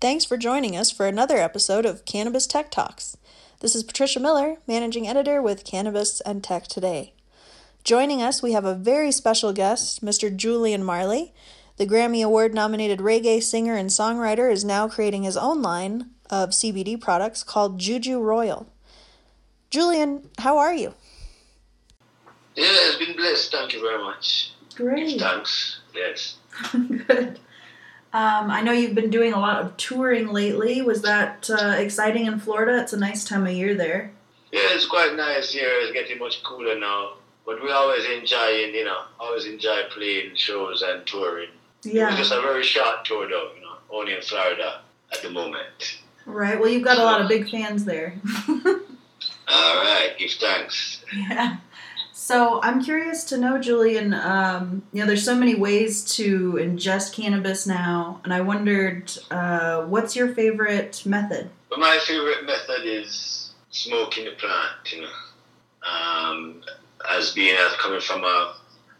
Thanks for joining us for another episode of Cannabis Tech Talks. This is Patricia Miller, managing editor with Cannabis and Tech Today. Joining us, we have a very special guest, Mr. Julian Marley. The Grammy Award nominated reggae singer and songwriter is now creating his own line of CBD products called Juju Royal. Julian, how are you? Yeah, it's been blessed. Thank you very much. Great. Thanks. Yes. Good. Um, I know you've been doing a lot of touring lately. Was that uh, exciting in Florida? It's a nice time of year there. Yeah, it's quite nice here. It's getting much cooler now. But we always enjoy, you know, always enjoy playing shows and touring. It was just a very short tour, though, you know, only in Florida at the moment. Right. Well, you've got a lot of big fans there. All right. Give thanks. Yeah. So I'm curious to know, Julian. Um, you know, there's so many ways to ingest cannabis now, and I wondered, uh, what's your favorite method? But my favorite method is smoking the plant. You know, um, as being as coming from a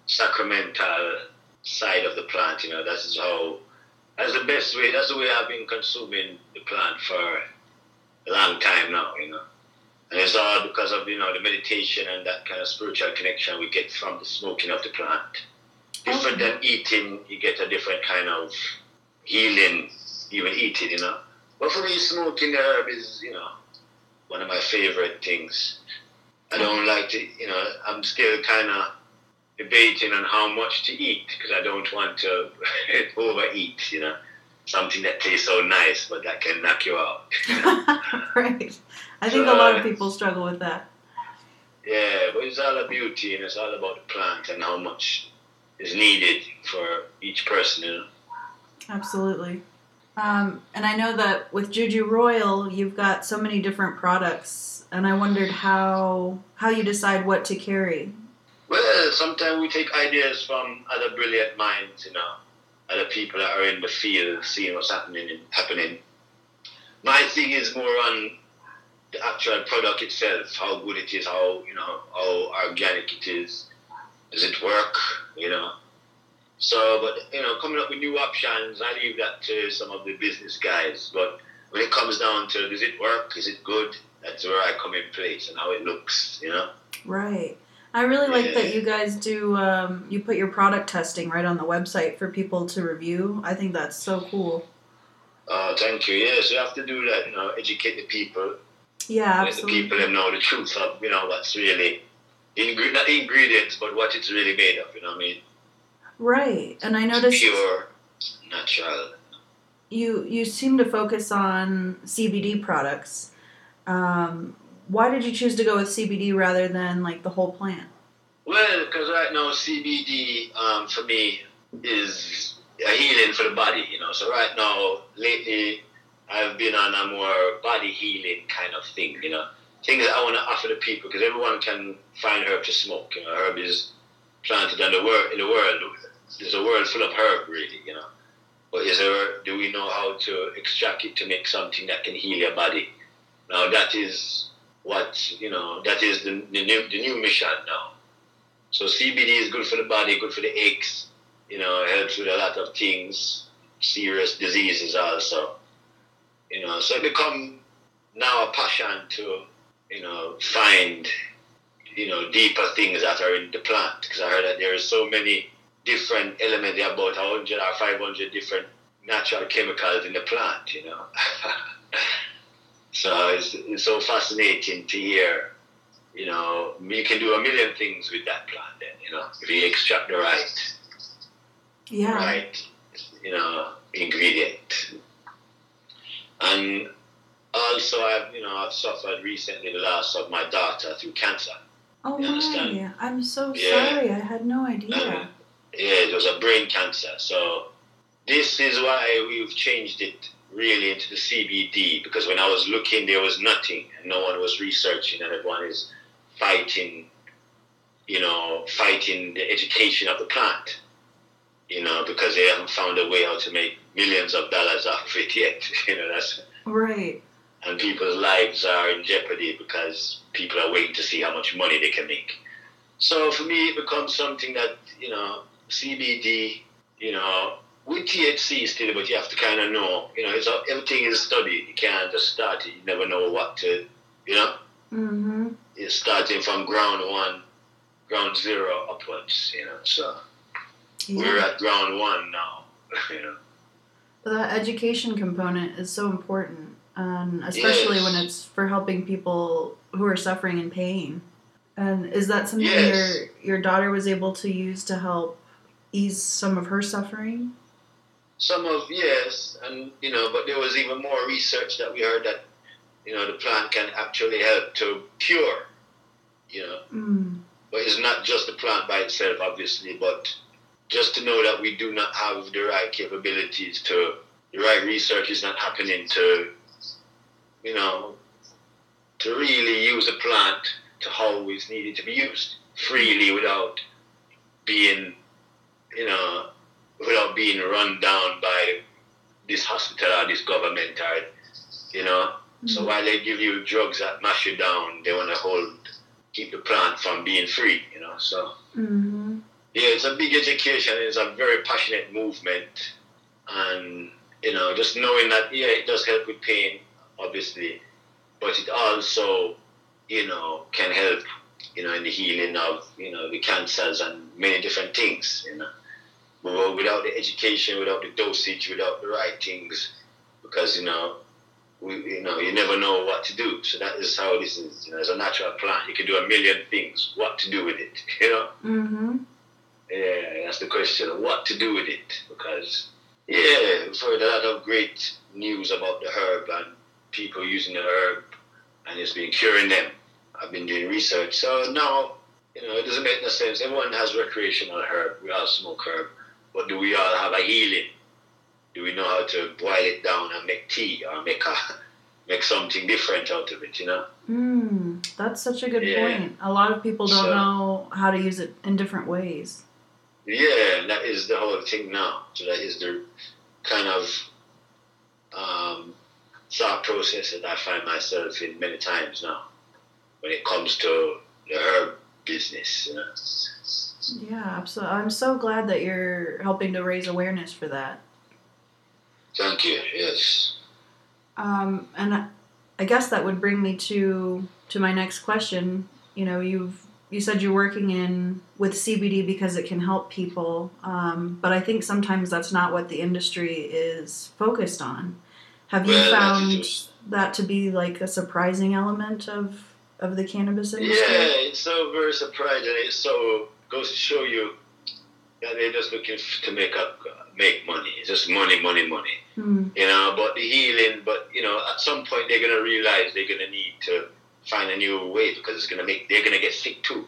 sacramental side of the plant. You know, that's how. That's the best way. That's the way I've been consuming the plant for a long time now. You know. And it's all because of you know the meditation and that kind of spiritual connection we get from the smoking of the plant. Different Okay. than eating, you get a different kind of healing, even eating, you know. But for me, smoking the herb is, you know, one of my favorite things. I don't like to, you know, I'm still kind of debating on how much to eat because I don't want to overeat, you know. Something that tastes so nice, but that can knock you out. right. I think a lot of people struggle with that. Yeah, but it's all a beauty and it's all about the plant and how much is needed for each person, you know. Absolutely. Um, and I know that with Juju Royal, you've got so many different products, and I wondered how how you decide what to carry. Well, sometimes we take ideas from other brilliant minds, you know, other people that are in the field, seeing what's happening happening. My thing is more on the actual product itself, how good it is, how you know, how organic it is. Does it work? You know. So, but you know, coming up with new options, I leave that to some of the business guys. But when it comes down to does it work? Is it good? That's where I come in place and how it looks. You know. Right. I really like that you guys do. Um, you put your product testing right on the website for people to review. I think that's so cool. Uh, thank you. Yes, you have to do that. You know, educate the people, Yeah, let the people them know the truth of you know what's really ingre- not ingredients, but what it's really made of. You know what I mean? Right. And I noticed Pure, natural. you you seem to focus on CBD products. Um, why did you choose to go with CBD rather than like the whole plant? Well, because right now CBD um, for me is a healing for the body. You know, so right now lately I've been on a more body healing kind of thing. You know, things that I want to offer the people because everyone can find herb to smoke. You know, herb is planted in the world. In the world, there's a world full of herb, really. You know, but is there? Do we know how to extract it to make something that can heal your body? Now that is what you know. That is the, the new the new mission now. So CBD is good for the body, good for the aches. You know, helps with a lot of things, serious diseases also. You know, so it become now a passion to, you know, find, you know, deeper things that are in the plant. Because I heard that there are so many different elements, there are about 100 or 500 different natural chemicals in the plant, you know. so it's, it's so fascinating to hear you know, you can do a million things with that plant then, you know, if you extract the right, Yeah. right, you know, ingredient. And also I've, you know, I've suffered recently the loss of my daughter through cancer. Oh You understand? my! I'm so Yeah. sorry. I had no idea. And, yeah, it was a brain cancer. So this is why we've changed it really into the CBD because when I was looking, there was nothing, and no one was researching, and everyone is fighting, you know, fighting the education of the plant, you know, because they haven't found a way how to make millions of dollars off it yet. You know, that's Right. and people's lives are in jeopardy because people are waiting to see how much money they can make. So for me, it becomes something that you know CBD, you know, with THC still, but you have to kind of know, you know, it's a, everything is studied. You can't just start it. You never know what to, you know. Mm-hmm. It's starting from ground one, ground zero upwards, you know. So Yeah. we're at ground one now, you know. That education component is so important, um, especially Yes. when it's for helping people who are suffering in pain. And is that something Yes. your your daughter was able to use to help ease some of her suffering? Some of yes, and you know, but there was even more research that we heard that you know the plant can actually help to cure, you know. Mm. But it's not just the plant by itself, obviously, but just to know that we do not have the right capabilities to, the right research is not happening to, you know, to really use a plant to how it's needed to be used freely without being, you know, without being run down by this hospital or this government or, you know. So while they give you drugs that mash you down, they want to hold, keep the plant from being free, you know. So Mm-hmm. Yeah, it's a big education. It's a very passionate movement, and you know, just knowing that yeah, it does help with pain, obviously, but it also, you know, can help, you know, in the healing of you know the cancers and many different things, you know. But without the education, without the dosage, without the right things, because you know, we, you know, you never know what to do. So that is how this is. You know, as a natural plant, you can do a million things. What to do with it, you know? Mm-hmm. Yeah, that's the question. Of what to do with it? Because yeah, we've heard a lot of great news about the herb and people using the herb, and it's been curing them. I've been doing research, so now you know it doesn't make no sense. Everyone has recreational herb. We all smoke herb, but do we all have a healing? Do we know how to boil it down and make tea or make a make something different out of it? You know. Mm, that's such a good Yeah. point. A lot of people don't So- know how to use it in different ways. Yeah, that is the whole thing now. So that is the kind of um, thought process that I find myself in many times now when it comes to the herb business. You know? Yeah, absolutely. I'm so glad that you're helping to raise awareness for that. Thank you. Yes. Um, and I- I guess that would bring me to to my next question. You know, you've you said you're working in with CBD because it can help people, um, but I think sometimes that's not what the industry is focused on. Have you Well, found that to be like a surprising element of of the cannabis industry? Yeah, it's so very surprising. It so goes to show you that they're just looking to make up, make money. It's just money, money, money. Hmm. you know, but the healing, but you know, at some point they're gonna realize they're gonna need to find a new way because it's gonna make they're gonna get sick too.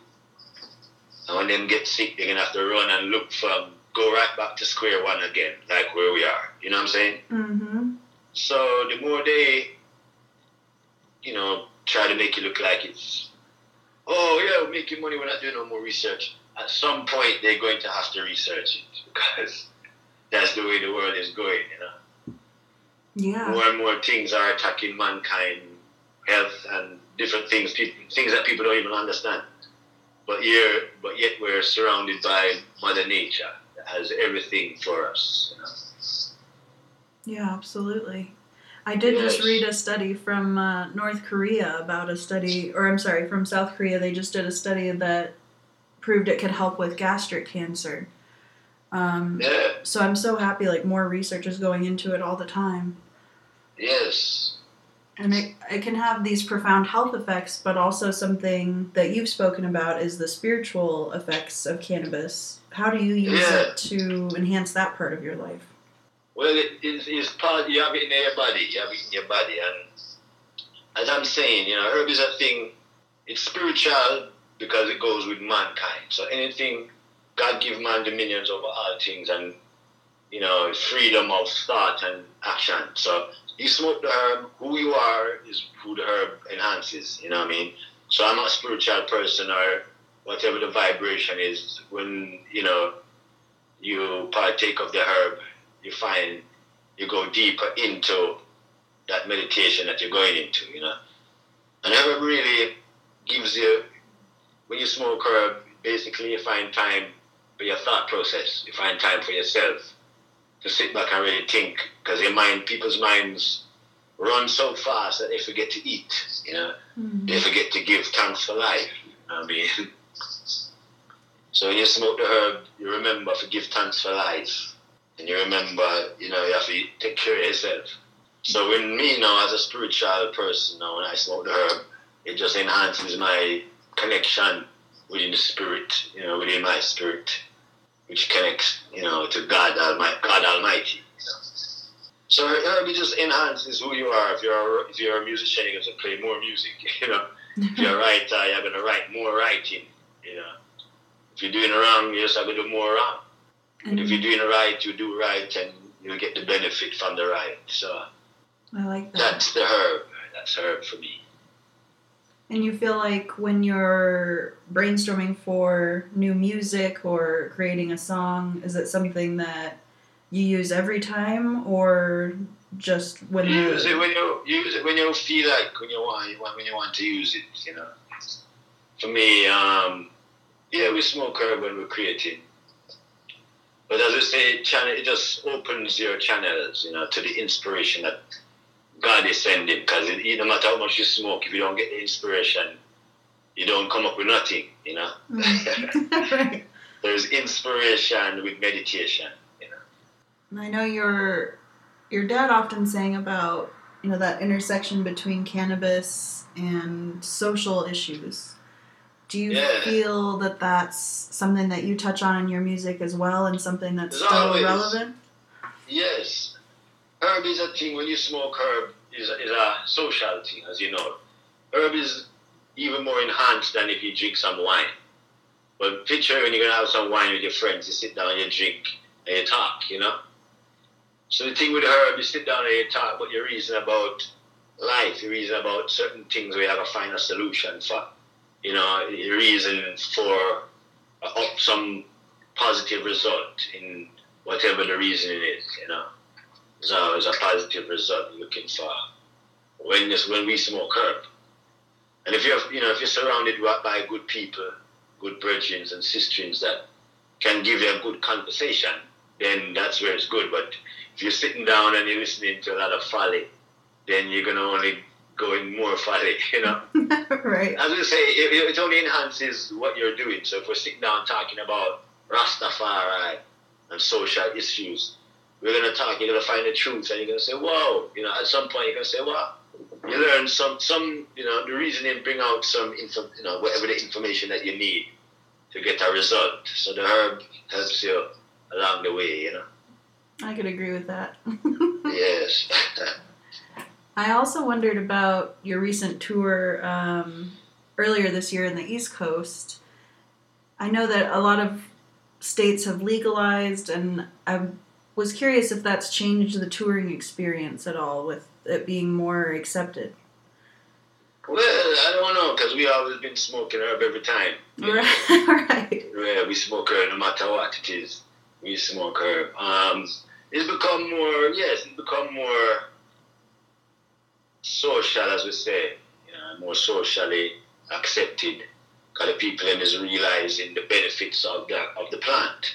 And when them get sick, they're gonna have to run and look from go right back to square one again, like where we are. You know what I'm saying? Mm-hmm. So the more they, you know, try to make it look like it's, oh yeah, we're making money, we're not doing no more research. At some point, they're going to have to research it because that's the way the world is going. You know Yeah. more and more things are attacking mankind, health, and different things, people, things that people don't even understand. But here, but yet we're surrounded by Mother Nature that has everything for us. You know? Yeah, absolutely. I did just read a study from uh, North Korea about a study, or I'm sorry, from South Korea. They just did a study that proved it could help with gastric cancer. Um, Yeah. so I'm so happy, like more research is going into it all the time, Yes. And it it can have these profound health effects, but also something that you've spoken about is the spiritual effects of cannabis. How do you use Yeah. it to enhance that part of your life? Well, it, it's, it's part. You have it in your body. You have it in your body, and as I'm saying, you know, herb is a thing. It's spiritual because it goes with mankind. So anything, God give man dominions over all things, and you know, freedom of thought and action. So you smoke the um, herb. Who you are is who the herb enhances. You know what I mean? So I'm a spiritual person, or whatever the vibration is. When you know you partake of the herb, you find you go deeper into that meditation that you're going into, you know. And herb really gives you, when you smoke herb, basically you find time for your thought process. You find time for yourself to sit back and really think, because your mind, people's minds run so fast that they forget to eat, you know. Mm-hmm. They forget to give thanks for life. I mean, so when you smoke the herb, you remember to give thanks for life. And you remember, you know, you have to take care of yourself. So when me now, as a spiritual person, now when I smoke the herb, it just enhances my connection within the spirit, you know, within my spirit, which connects, you know, to God Almighty. God Almighty. So herb just enhances who you are. If you're if you're a musician, you're going to play more music. You know, if you're a writer, you're going to write more writing. You know, if you're doing wrong, you're just going to do more wrong. And if you're doing right, you do right, and you get the benefit from the right. So I like that. That's the herb. That's herb for me. And you feel like when you're brainstorming for new music or creating a song, is it something that you use every time, or just when you use it when you use it when you feel like when you want when you want to use it? You know, for me, um, yeah, we smoke herb when we're creating. But as I say, channel it just opens your channels, you know, to the inspiration that God is sending. Because no matter how much you smoke, if you don't get the inspiration, you don't come up with nothing, you know. Mm. right. There's inspiration with meditation, you know. I know your your dad often saying about you know that intersection between cannabis and social issues. Do you yeah. feel that that's something that you touch on in your music as well, and something that's There's still always, relevant? Yes, herb is a thing. When you smoke herb, is a, is a social thing, as you know. Herb is even more enhanced than if you drink some wine. But picture when you're gonna have some wine with your friends, you sit down, and you drink, and you talk, you know. So the thing with herb, you sit down and you talk, but you reason about life, you reason about certain things we have to find a solution for. You know, you reason for uh, some positive result in whatever the reasoning is, you know. So it's a positive result you're looking for when this, when we smoke herb. And if you're you know if you're surrounded by good people, good brethren and sisters that can give you a good conversation, then that's where it's good. But if you're sitting down and you're listening to a lot of folly, then you're gonna only go in more folly, you know. right. As I say, it, it only enhances what you're doing. So if we're sitting down talking about Rastafari and social issues, we're gonna talk. You're gonna find the truth, and you're gonna say, "Whoa!" You know, at some point, you're gonna say, "Well, you learn some, some, you know, the reasoning bring out some, info, you know, whatever the information that you need to get a result. So the herb helps you along the way, you know. I could agree with that. yes. I also wondered about your recent tour um, earlier this year in the East Coast. I know that a lot of states have legalized, and I'm was curious if that's changed the touring experience at all with it being more accepted. Well, I don't know because we always been smoking herb every time. Right. right. Yeah, we smoke herb no matter what it is. We smoke herb. Um, it's become more. Yes, it's become more social, as we say. You know, more socially accepted. Because the people in is realizing the benefits of the of the plant.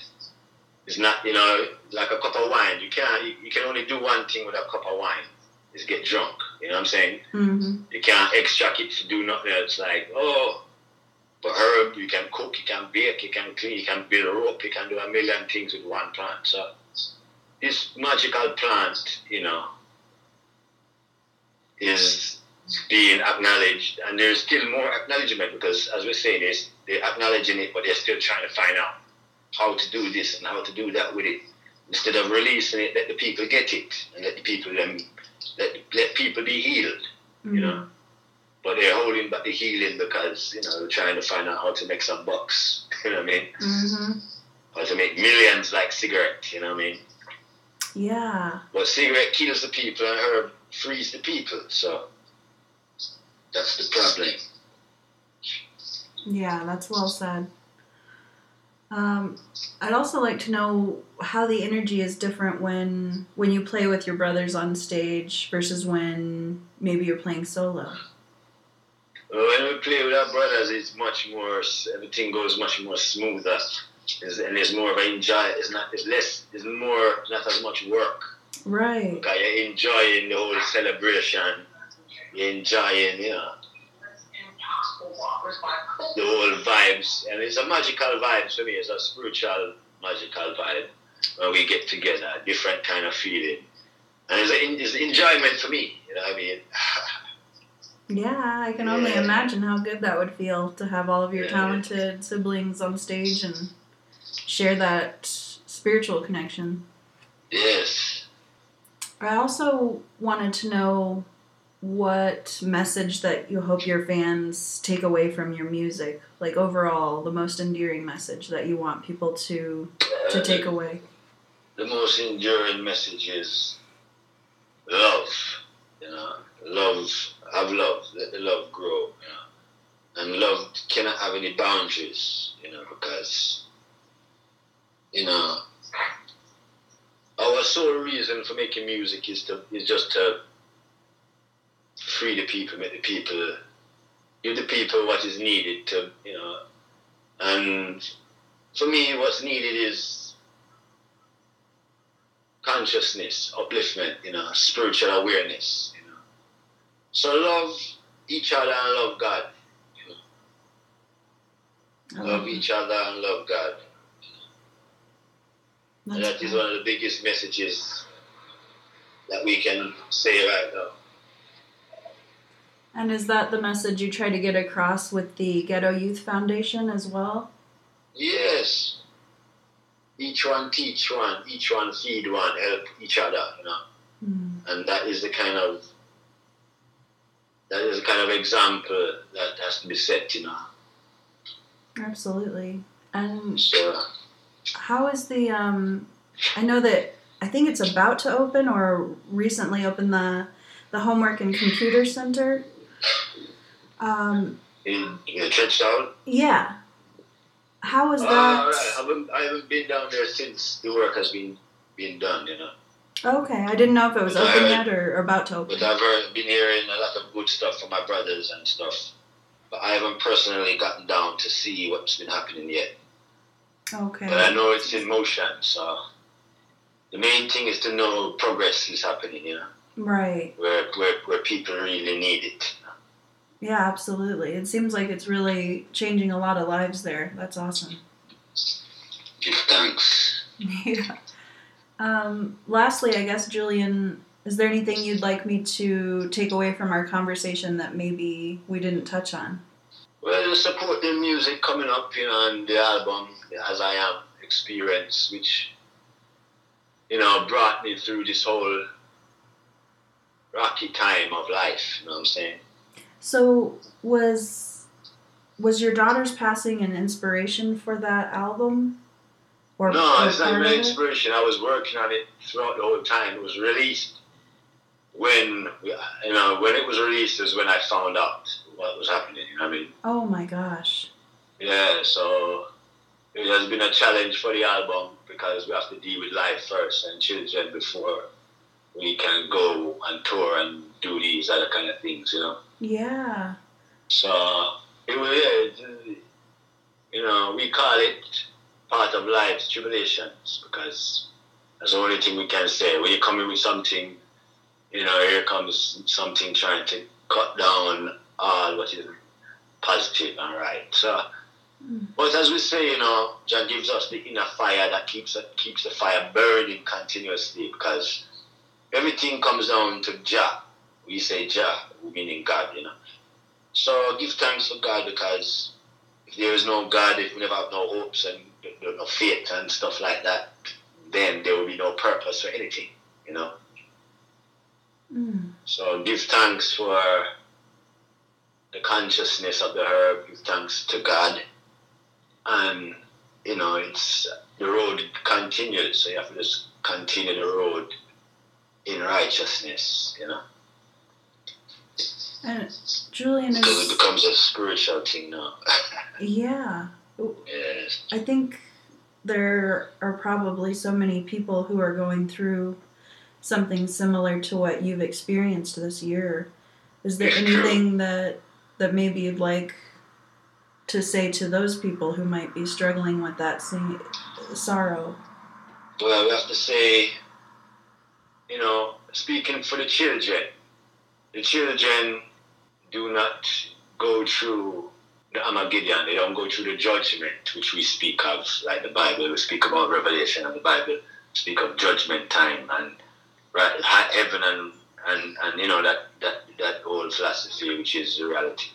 It's not, you know, like a cup of wine. You can't, you, you can only do one thing with a cup of wine is get drunk. You know what I'm saying? Mm-hmm. You can't extract it to do nothing else. Like, oh, but herb, you can cook, you can bake, you can clean, you can build a rope, you can do a million things with one plant. So this magical plant, you know, is being acknowledged, and there's still more acknowledgement because, as we're saying, is they're acknowledging it, but they're still trying to find out how to do this and how to do that with it. Instead of releasing it, let the people get it and let the people them let let people be healed. Mm-hmm. You know. But they're holding back the healing because, you know, they're trying to find out how to make some bucks. You know what I mean? Mm-hmm. How to make millions like cigarette, you know what I mean? Yeah. But cigarette kills the people and herb frees the people, so that's the problem. Yeah, that's well said. Um, I'd also like to know how the energy is different when when you play with your brothers on stage versus when maybe you're playing solo. When we play with our brothers, it's much more. Everything goes much more smoother, it's, and there's more of an enjoy. It's not. It's less. It's more. Not as much work. Right. Because you're enjoying the whole celebration. You're enjoying, you know, the whole vibes, and it's a magical vibe for me. It's a spiritual, magical vibe when we get together. A different kind of feeling, and it's, a, it's enjoyment for me. You know what I mean? Yeah, I can only yeah. imagine how good that would feel to have all of your yeah. talented siblings on stage and share that spiritual connection. Yes. I also wanted to know what message that you hope your fans take away from your music? Like overall the most endearing message that you want people to to uh, take away? the most enduring message is love you know? Love have love let the love grow you know? And love cannot have any boundaries you know because you know our sole reason for making music is to is just to free the people, make the people, give the people what is needed to, you know. And for me, what's needed is consciousness, upliftment, you know, spiritual awareness, you know. So love each other and love God. You know. Love each other and love God. and that is one of the biggest messages that we can say right now. And is that the message you try to get across with the Ghetto Youth Foundation as well? Yes. Each one teach one, each one feed one, help each other, you know. Mm. And that is the kind of that is the kind of example that has to be set, you know. Absolutely. And so, how is the um I know that I think it's about to open or recently opened the the homework and computer center um, in, in Churchtown? Yeah. How was that? Uh, right. I, haven't, I haven't been down there since the work has been been done, you know. Okay, I didn't know if it was but open yet or, or, about to open. But I've been hearing a lot of good stuff from my brothers and stuff. But I haven't personally gotten down to see what's been happening yet. Okay. But I know it's in motion, so the main thing is to know progress is happening, you know. Right. Where where where people really need it. Yeah, absolutely. It seems like it's really changing a lot of lives there. That's awesome. Thanks. yeah. Um, lastly, I guess, Julian, is there anything you'd like me to take away from our conversation that maybe we didn't touch on? Well, support the music coming up, you know, and the album, As I Am experience, which, you know, brought me through this whole rocky time of life, you know what I'm saying? So was was your daughter's passing an inspiration for that album? Or no, it's not an inspiration. I was working on it throughout the whole time. It was released when you know when it was released is when I found out what was happening. You know I mean? Oh my gosh. Yeah, so it has been a challenge for the album because we have to deal with life first and children before we can go on tour and do these other kind of things, you know. Yeah. So it was, you know, we call it part of life's tribulations because that's the only thing we can say. When you come in with something, you know, here comes something trying to cut down all what is positive and right. So, mm. but as we say, you know, Jah gives us the inner fire that keeps keeps the fire burning continuously because everything comes down to Jah. We say Jah, meaning God, you know. So give thanks for God because if there is no God, if we never have no hopes and no faith and stuff like that, then there will be no purpose for anything, you know. Mm. So give thanks for the consciousness of the herb, give thanks to God. And, you know, it's the road continues, so you have to just continue the road in righteousness, you know. And Julian is because it becomes a spiritual thing now. yeah. Yes. I think there are probably so many people who are going through something similar to what you've experienced this year. Is there anything that that maybe you'd like to say to those people who might be struggling with that same sorrow? Well, we have to say, you know, speaking for the children, the children do not go through the Armageddon. They don't go through the judgment which we speak of, like the Bible. We speak about Revelation, and the Bible speak of judgment time and right, heaven and and and you know that that that old philosophy, which is the reality.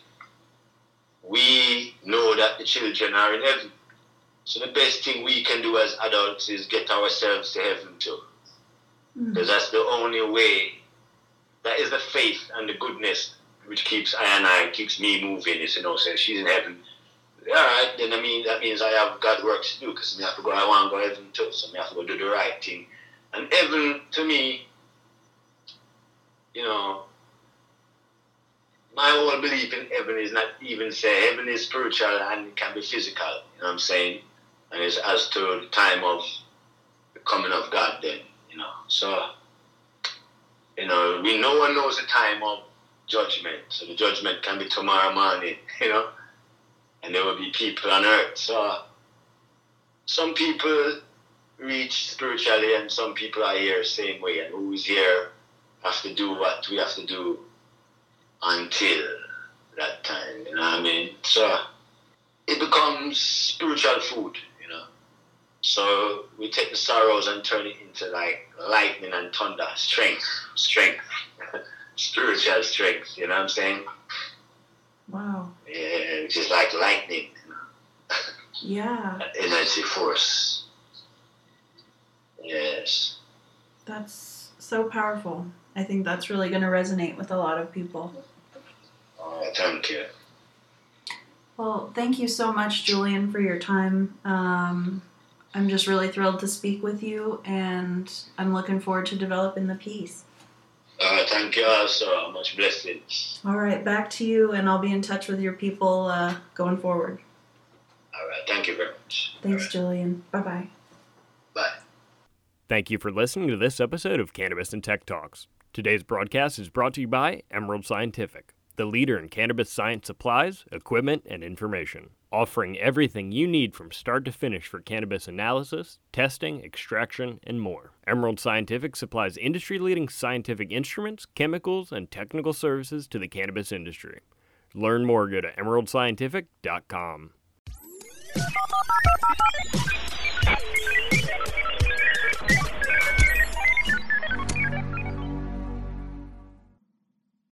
We know that the children are in heaven. So the best thing we can do as adults is get ourselves to heaven too. Mm. Because mm. that's the only way. That is the faith and the goodness which keeps I keeps me moving. Is you know, say she's in heaven. All right, then I mean that means I have God work to do because I have to go. I want to go heaven too, so I have to go do the right thing. And heaven to me, you know, my whole belief in heaven is not even say heaven is spiritual and it can be physical. You know what I'm saying? And it's as to the time of the coming of God then, you know. So, you know, we no one knows the time of judgment. So the judgment can be tomorrow morning, you know. And there will be people on earth. So some people reach spiritually and some people are here same way and who's here have to do what we have to do until that time, you know what I mean? So it becomes spiritual food. So we take the sorrows and turn it into like lightning and thunder, strength, strength, spiritual strength, you know what I'm saying? Wow. Yeah, which is like lightning. You know? Yeah. energy force. Yes. That's so powerful. I think that's really going to resonate with a lot of people. Oh, thank you. Well, thank you so much, Julian, for your time. Um, I'm just really thrilled to speak with you, and I'm looking forward to developing the piece. Uh, thank you also. Much blessings. All right, back to you, and I'll be in touch with your people uh, going forward. All right, thank you very much. Thanks, right. Julian. Bye bye. Bye. Thank you for listening to this episode of Cannabis and Tech Talks. Today's broadcast is brought to you by Emerald Scientific, the leader in cannabis science supplies, equipment, and information, offering everything you need from start to finish for cannabis analysis, testing, extraction, and more. Emerald Scientific supplies industry leading scientific instruments, chemicals, and technical services to the cannabis industry. Learn more, go to emeraldscientific.com.